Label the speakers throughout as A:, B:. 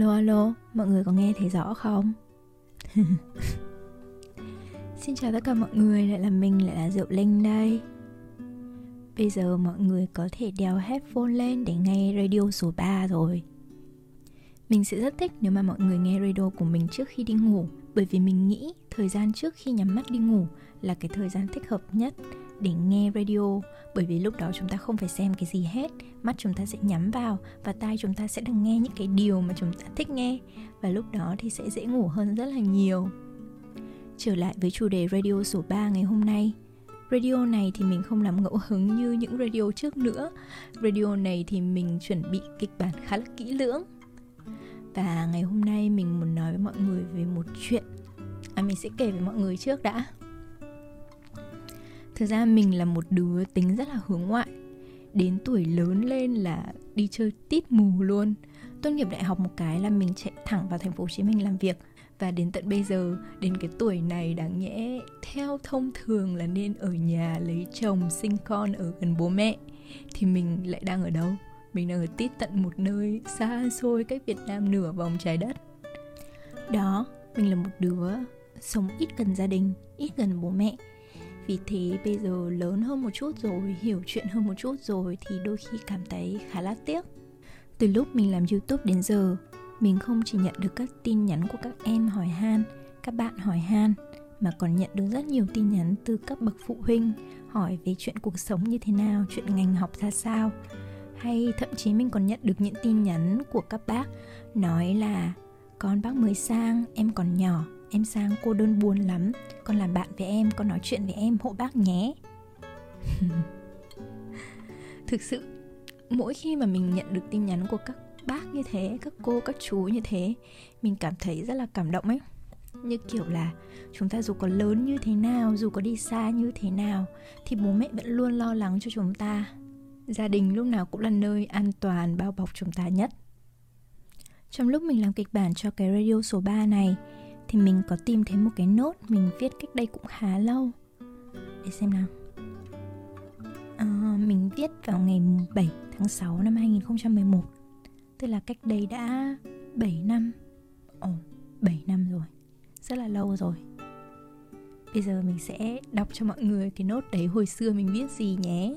A: Alo alo, mọi người có nghe thấy rõ không? Xin chào tất cả mọi người, lại là mình, lại là Diệu Linh đây Bây giờ mọi người có thể đeo headphone lên để nghe radio số 3 rồi Mình sẽ rất thích nếu mà mọi người nghe radio của mình trước khi đi ngủ Bởi vì mình nghĩ thời gian trước khi nhắm mắt đi ngủ là cái thời gian thích hợp nhất để nghe radio, bởi vì lúc đó chúng ta không phải xem cái gì hết. Mắt chúng ta sẽ nhắm vào và tai chúng ta sẽ được nghe những cái điều mà chúng ta thích nghe. Và lúc đó thì sẽ dễ ngủ hơn rất là nhiều. Trở lại với chủ đề radio số 3 ngày hôm nay. Radio này thì mình không làm ngẫu hứng như những radio trước nữa. Radio này thì mình chuẩn bị kịch bản khá là kỹ lưỡng. Và ngày hôm nay mình muốn nói với mọi người về một chuyện. À mình sẽ kể với mọi người trước đã. Thực ra mình là một đứa tính rất là hướng ngoại. Đến tuổi lớn lên là đi chơi tít mù luôn. Tốt nghiệp đại học một cái là mình chạy thẳng vào thành phố Hồ Chí Minh làm việc. Và đến tận bây giờ, đến cái tuổi này đáng nhẽ, theo thông thường là nên ở nhà lấy chồng, sinh con ở gần bố mẹ, thì mình lại đang ở đâu? Mình đang ở tít tận một nơi xa xôi cách việt nam nửa vòng trái đất. Đó, mình là một đứa sống ít gần gia đình, ít gần bố mẹ vì thế bây giờ lớn hơn một chút rồi, hiểu chuyện hơn một chút rồi thì đôi khi cảm thấy khá là tiếc. Từ lúc mình làm youtube đến giờ, mình không chỉ nhận được các tin nhắn của các em hỏi han, các bạn hỏi han, mà còn nhận được rất nhiều tin nhắn từ các bậc phụ huynh hỏi về chuyện cuộc sống như thế nào, chuyện ngành học ra sao. Hay thậm chí mình còn nhận được những tin nhắn của các bác nói là con bác mới sang, em còn nhỏ em sang cô đơn buồn lắm. Con làm bạn với em, con nói chuyện với em, hộ bác nhé. Thực sự, mỗi khi mà mình nhận được tin nhắn của các bác như thế, các cô, các chú như thế, mình cảm thấy rất là cảm động ấy. Như kiểu là chúng ta dù có lớn như thế nào, dù có đi xa như thế nào, thì bố mẹ vẫn luôn lo lắng cho chúng ta. Gia đình lúc nào cũng là nơi an toàn, bao bọc chúng ta nhất. Trong lúc mình làm kịch bản cho cái radio số 3 này thì mình có tìm thấy một cái nốt mình viết cách đây cũng khá lâu. Để xem nào. À, mình viết vào ngày 7 tháng 6 năm 2011 Tức là cách đây đã 7 năm. Ồ, 7 năm rồi. Rất là lâu rồi. Bây giờ mình sẽ đọc cho mọi người cái nốt đấy hồi xưa mình viết gì nhé.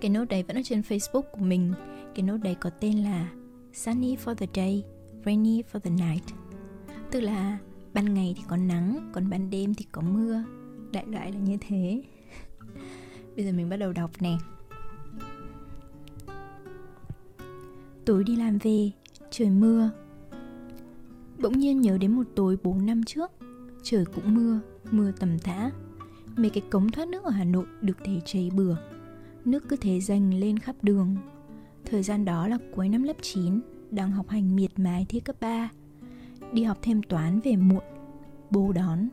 A: Cái nốt đấy vẫn ở trên Facebook của mình. Cái nốt đấy có tên là Sunny for the day, rainy for the night. Tức là ban ngày thì có nắng, còn ban đêm thì có mưa. Đại loại là như thế. Bây giờ mình bắt đầu đọc nè. Tối đi làm về, trời mưa. Bỗng nhiên nhớ đến một tối 4 năm trước Trời cũng mưa, mưa tầm tã. Mấy cái cống thoát nước ở Hà Nội được thấy cháy bừa. Nước cứ thế dành lên khắp đường. Thời gian đó là cuối năm lớp 9 Đang học hành miệt mài thi cấp 3 Đi học thêm toán về muộn Bố đón.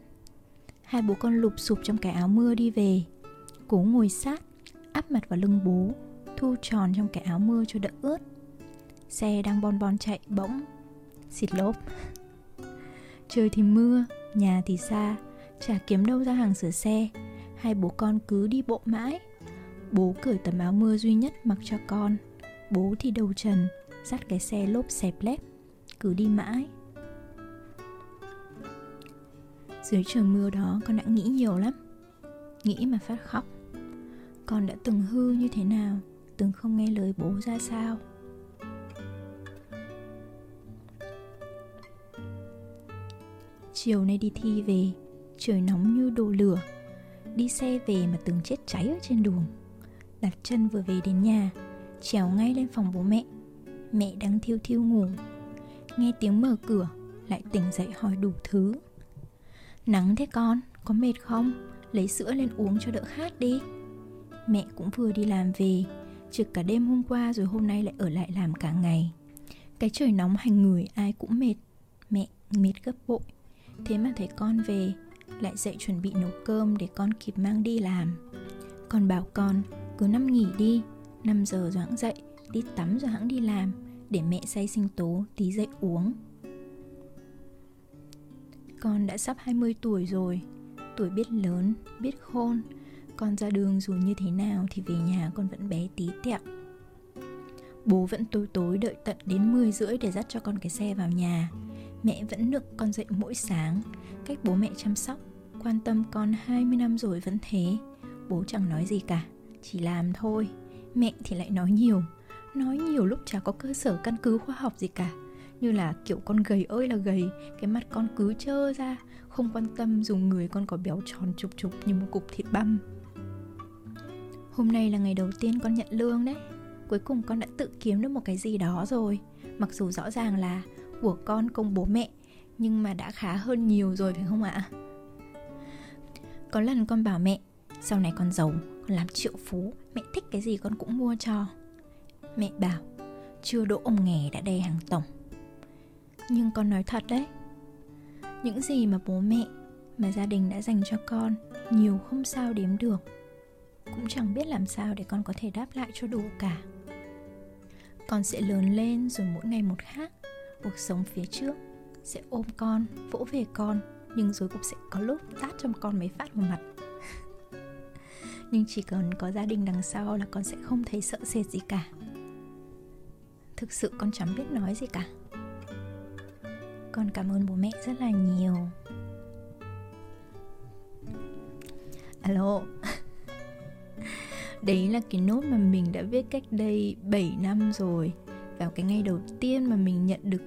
A: Hai bố con lụp sụp trong cái áo mưa đi về. Cố ngồi sát Áp mặt vào lưng bố Thu tròn trong cái áo mưa cho đỡ ướt. Xe đang bon bon chạy bỗng. Xịt lốp. Trời thì mưa, nhà thì xa Chả kiếm đâu ra hàng sửa xe. Hai bố con cứ đi bộ mãi. Bố cởi tấm áo mưa duy nhất mặc cho con. Bố thì đầu trần Dắt cái xe lốp xẹp lép Cứ đi mãi. Dưới trời mưa đó, con đã nghĩ nhiều lắm. Nghĩ mà phát khóc. Con đã từng hư như thế nào? Từng không nghe lời bố ra sao? Chiều nay đi thi về, Trời nóng như đồ lửa. Đi xe về mà tưởng chết cháy ở trên đường. Đặt chân vừa về đến nhà, Trèo ngay lên phòng bố mẹ. Mẹ đang thiêu thiêu ngủ. Nghe tiếng mở cửa, Lại tỉnh dậy hỏi đủ thứ. Nắng thế con, có mệt không? Lấy sữa lên uống cho đỡ khát đi. Mẹ cũng vừa đi làm về Trực cả đêm hôm qua rồi hôm nay lại ở lại làm cả ngày. Cái trời nóng hành người ai cũng mệt. Mẹ mệt gấp bội. Thế mà thấy con về Lại dậy chuẩn bị nấu cơm để con kịp mang đi làm. Con bảo con cứ năm nghỉ đi 5 giờ rồi hãng dậy Đi tắm rồi hãng đi làm Để mẹ say sinh tố tí dậy uống. Con đã sắp 20 tuổi rồi. Tuổi biết lớn, biết khôn. Con ra đường dù như thế nào thì về nhà con vẫn bé tí tẹo. Bố vẫn tối tối đợi tận đến 10 rưỡi để dắt cho con cái xe vào nhà. Mẹ vẫn nựng con dậy mỗi sáng. Cách bố mẹ chăm sóc Quan tâm con 20 năm rồi vẫn thế. Bố chẳng nói gì cả Chỉ làm thôi. Mẹ thì lại nói nhiều. Nói nhiều lúc chả có cơ sở căn cứ khoa học gì cả. Như là kiểu con gầy ơi là gầy Cái mặt con cứ trơ ra Không quan tâm dù người con có béo tròn trục trục như một cục thịt băm. Hôm nay là ngày đầu tiên con nhận lương đấy. Cuối cùng con đã tự kiếm được một cái gì đó rồi. Mặc dù rõ ràng là của con công bố mẹ Nhưng mà đã khá hơn nhiều rồi phải không ạ? Có lần con bảo mẹ Sau này con giàu, con làm triệu phú Mẹ thích cái gì con cũng mua cho. Mẹ bảo Chưa đỗ ông nghề đã đầy hàng tổng. Nhưng con nói thật đấy. Những gì mà bố mẹ Mà gia đình đã dành cho con Nhiều không sao đếm được. Cũng chẳng biết làm sao để con có thể đáp lại cho đủ cả. Con sẽ lớn lên rồi mỗi ngày một khác. Cuộc sống phía trước Sẽ ôm con, vỗ về con Nhưng rồi cũng sẽ có lúc tát cho con mấy phát vào mặt. Nhưng chỉ cần có gia đình đằng sau là con sẽ không thấy sợ sệt gì cả. Thực sự con chẳng biết nói gì cả con cảm ơn bố mẹ rất là nhiều. Alo. Đấy là cái nốt mà mình đã viết cách đây 7 năm rồi. Vào cái ngày đầu tiên mà mình nhận được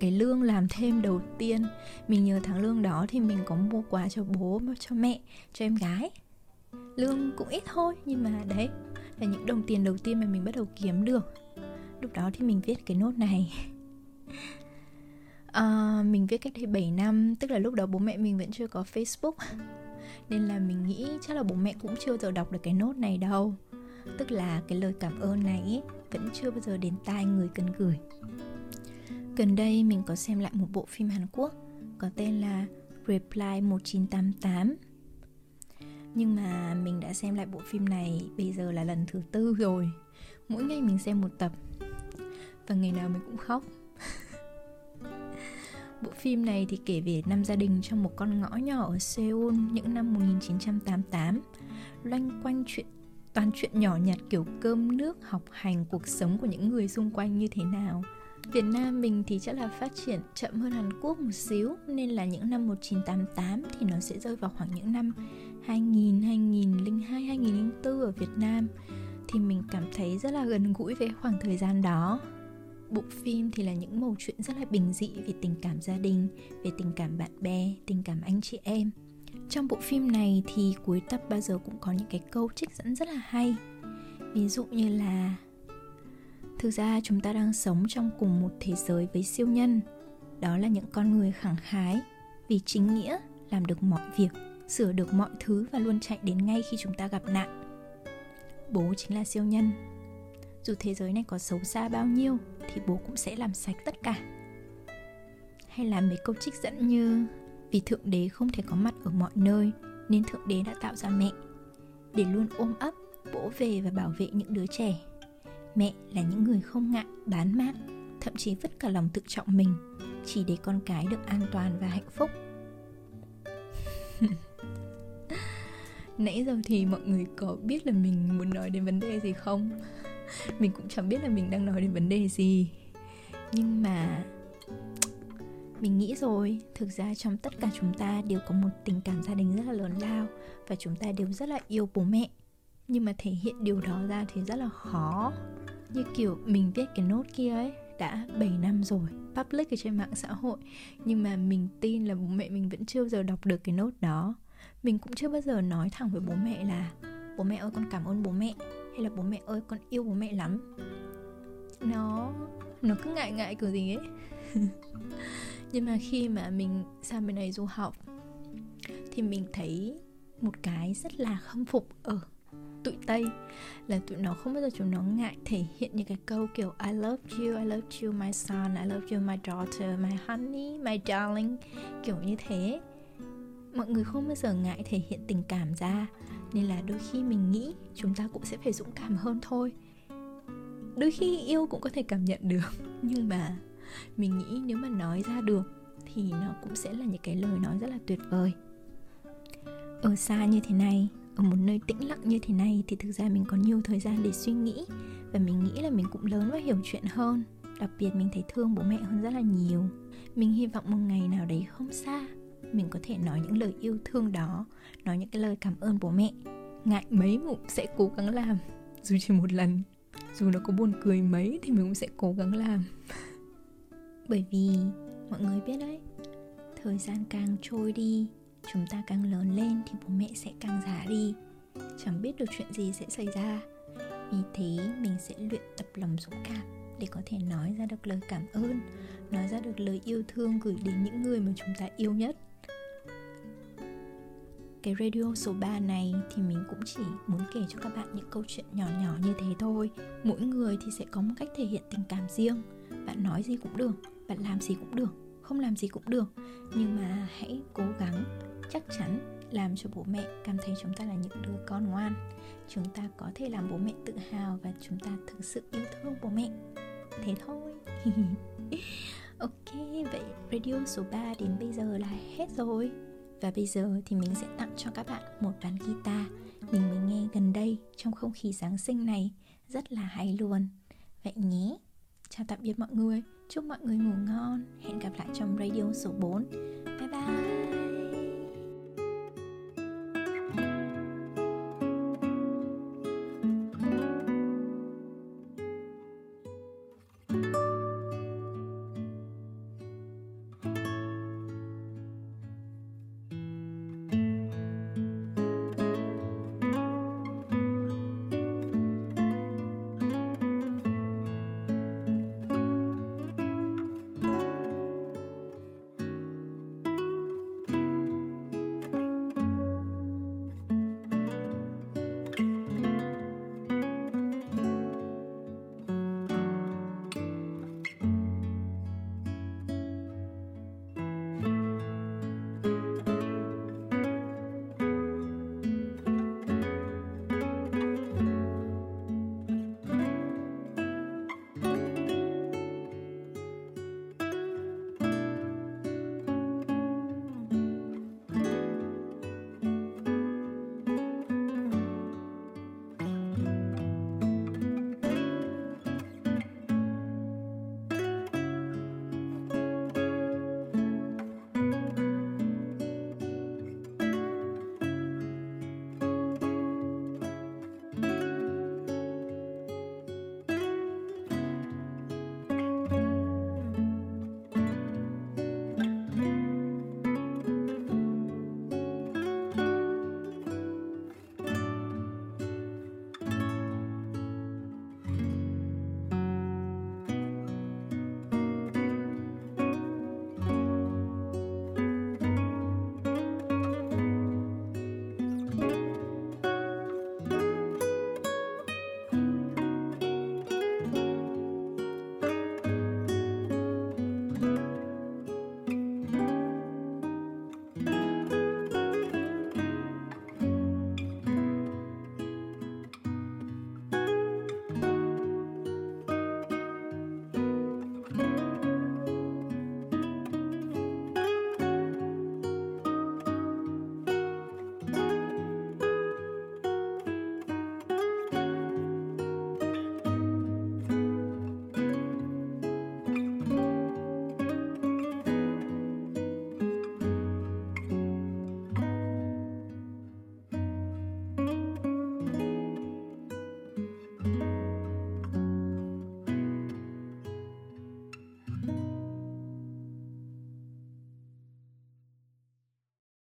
A: cái lương làm thêm đầu tiên, mình nhờ tháng lương đó thì mình có mua quà cho bố cho mẹ, cho em gái. Lương cũng ít thôi nhưng mà đấy, là những đồng tiền đầu tiên mà mình bắt đầu kiếm được. Lúc đó thì mình viết cái nốt này. à, mình viết cách đây 7 năm tức là lúc đó bố mẹ mình vẫn chưa có facebook. Nên là mình nghĩ chắc là bố mẹ cũng chưa bao giờ đọc được cái nốt này đâu. Tức là cái lời cảm ơn này ấy, vẫn chưa bao giờ đến tai người cần gửi. Gần đây mình có xem lại một bộ phim Hàn Quốc có tên là Reply 1988 nhưng mà mình đã xem lại bộ phim này bây giờ là lần thứ tư rồi. Mỗi ngày mình xem một tập. Và ngày nào mình cũng khóc. Bộ phim này thì kể về năm gia đình trong một con ngõ nhỏ ở Seoul những năm 1988 Loanh quanh chuyện toàn chuyện nhỏ nhặt kiểu cơm nước, học hành, cuộc sống của những người xung quanh như thế nào. Việt Nam mình thì chắc là phát triển chậm hơn Hàn Quốc một xíu Nên là những năm 1988 thì nó sẽ rơi vào khoảng những năm 2000, 2002, 2004 ở Việt Nam. Thì mình cảm thấy rất là gần gũi với khoảng thời gian đó bộ phim thì là những mẩu chuyện rất là bình dị về tình cảm gia đình, về tình cảm bạn bè, tình cảm anh chị em. Trong bộ phim này thì cuối tập bao giờ cũng có những cái câu trích dẫn rất là hay. Ví dụ như là, thực ra chúng ta đang sống trong cùng một thế giới với siêu nhân. Đó là những con người khẳng khái, vì chính nghĩa, làm được mọi việc, sửa được mọi thứ và luôn chạy đến ngay khi chúng ta gặp nạn. Bố chính là siêu nhân. Dù thế giới này có xấu xa bao nhiêu thì bố cũng sẽ làm sạch tất cả. Hay là mấy câu trích dẫn như, vì thượng đế không thể có mặt ở mọi nơi, nên thượng đế đã tạo ra mẹ. Để luôn ôm ấp, vỗ về và bảo vệ những đứa trẻ. Mẹ là những người không ngại, bán mạng, thậm chí vứt cả lòng tự trọng mình, chỉ để con cái được an toàn và hạnh phúc. Nãy giờ thì mọi người có biết là mình muốn nói đến vấn đề gì không? mình cũng chẳng biết là mình đang nói đến vấn đề gì. Nhưng mà mình nghĩ rồi, thực ra trong tất cả chúng ta đều có một tình cảm gia đình rất là lớn lao và chúng ta đều rất là yêu bố mẹ. Nhưng mà thể hiện điều đó ra thì rất là khó. Như kiểu mình viết cái nốt kia ấy, đã 7 năm rồi, public ở trên mạng xã hội, nhưng mà mình tin là bố mẹ mình vẫn chưa bao giờ đọc được cái nốt đó. Mình cũng chưa bao giờ nói thẳng với bố mẹ là, bố mẹ ơi, con cảm ơn bố mẹ hay là bố mẹ ơi con yêu bố mẹ lắm. Nó nó cứ ngại ngại kiểu gì ấy. Nhưng mà khi mà mình sang bên này du học thì mình thấy một cái rất là khâm phục ở tụi Tây là tụi nó không bao giờ chúng nó ngại thể hiện những cái câu kiểu I love you, I love you my son, I love you my daughter, my honey, my darling. Kiểu như thế. Mọi người không bao giờ ngại thể hiện tình cảm ra nên là đôi khi mình nghĩ chúng ta cũng sẽ phải dũng cảm hơn thôi. Đôi khi yêu cũng có thể cảm nhận được, nhưng mà mình nghĩ nếu mà nói ra được thì nó cũng sẽ là những cái lời nói rất là tuyệt vời. Ở xa như thế này, ở một nơi tĩnh lặng như thế này thì thực ra mình có nhiều thời gian để suy nghĩ và mình nghĩ là mình cũng lớn và hiểu chuyện hơn. Đặc biệt mình thấy thương bố mẹ hơn rất là nhiều. Mình hy vọng một ngày nào đấy không xa mình có thể nói những lời yêu thương đó, nói những cái lời cảm ơn bố mẹ. Ngại mấy cũng sẽ cố gắng làm. Dù chỉ một lần, dù nó có buồn cười mấy thì mình cũng sẽ cố gắng làm. Bởi vì, mọi người biết đấy, thời gian càng trôi đi, chúng ta càng lớn lên thì bố mẹ sẽ càng già đi. Chẳng biết được chuyện gì sẽ xảy ra. Vì thế, mình sẽ luyện tập lòng dũng cảm để có thể nói ra được lời cảm ơn, nói ra được lời yêu thương gửi đến những người mà chúng ta yêu nhất cái radio số 3 này thì mình cũng chỉ muốn kể cho các bạn những câu chuyện nhỏ nhỏ như thế thôi. Mỗi người thì sẽ có một cách thể hiện tình cảm riêng. Bạn nói gì cũng được, bạn làm gì cũng được, không làm gì cũng được. Nhưng mà hãy cố gắng, chắc chắn làm cho bố mẹ cảm thấy chúng ta là những đứa con ngoan. Chúng ta có thể làm bố mẹ tự hào và chúng ta thực sự yêu thương bố mẹ. Thế thôi. Ok, vậy radio số 3 đến bây giờ là hết rồi và bây giờ thì mình sẽ tặng cho các bạn một ván guitar. Mình mới nghe gần đây, trong không khí Giáng sinh này. Rất là hay luôn. Vậy nhé. Chào tạm biệt mọi người. Chúc mọi người ngủ ngon. Hẹn gặp lại trong radio số 4 Bye bye.